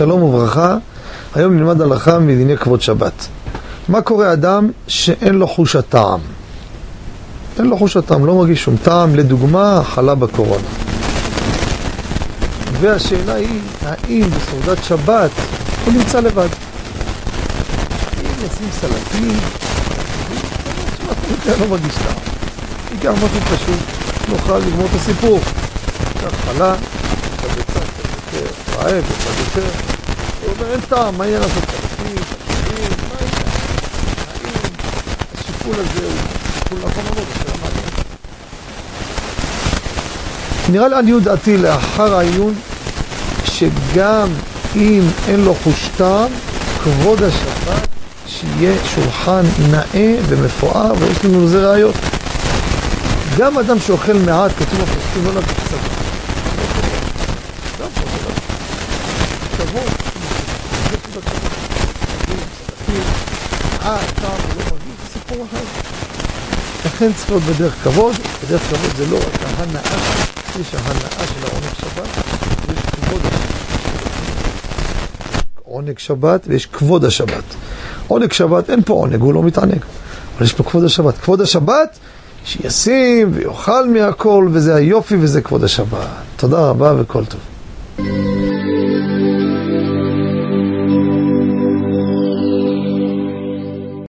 הברכה, היום נלמד הלכה מדיני כבוד שבת. מה קורה אדם שאין לו חוש הטעם? אין לו חוש הטעם, לא מרגיש שום טעם, לדוגמה, חלה בקורונה. והשאלה היא, האם בסעודת שבת הוא נמצא לבד? אם נשים סלטים, לא מרגיש טעם. ייקח משהו פשוט, נוכל לגמור את הסיפור. חלה, קצת יותר, רעב, קצת יותר. הוא אומר, אין טעם, מה יהיה לעשות סלטים, תשעים, מה יהיה? האם השיקול הזה הוא שיקול נכון או לא? שאלה מעניינת. נראה לעניות דעתי לאחר העיון שגם אם אין לו חוש טעם, כבוד השבת שיהיה שולחן נאה ומפואר, ויש לנו לזה ראיות. גם אדם שאוכל מעט, כתוב בפוסקים לא להביא קצת. לכן צריך להיות בדרך כבוד, בדרך כבוד זה לא רק ההנאה, יש ההנאה של העונג שבת, ויש כבוד עונג שבת ויש כבוד השבת. עונג שבת, אין פה עונג, הוא לא מתענג. אבל יש פה כבוד השבת. כבוד השבת, שישים ויאכל מהכל, וזה היופי וזה כבוד השבת. תודה רבה וכל טוב.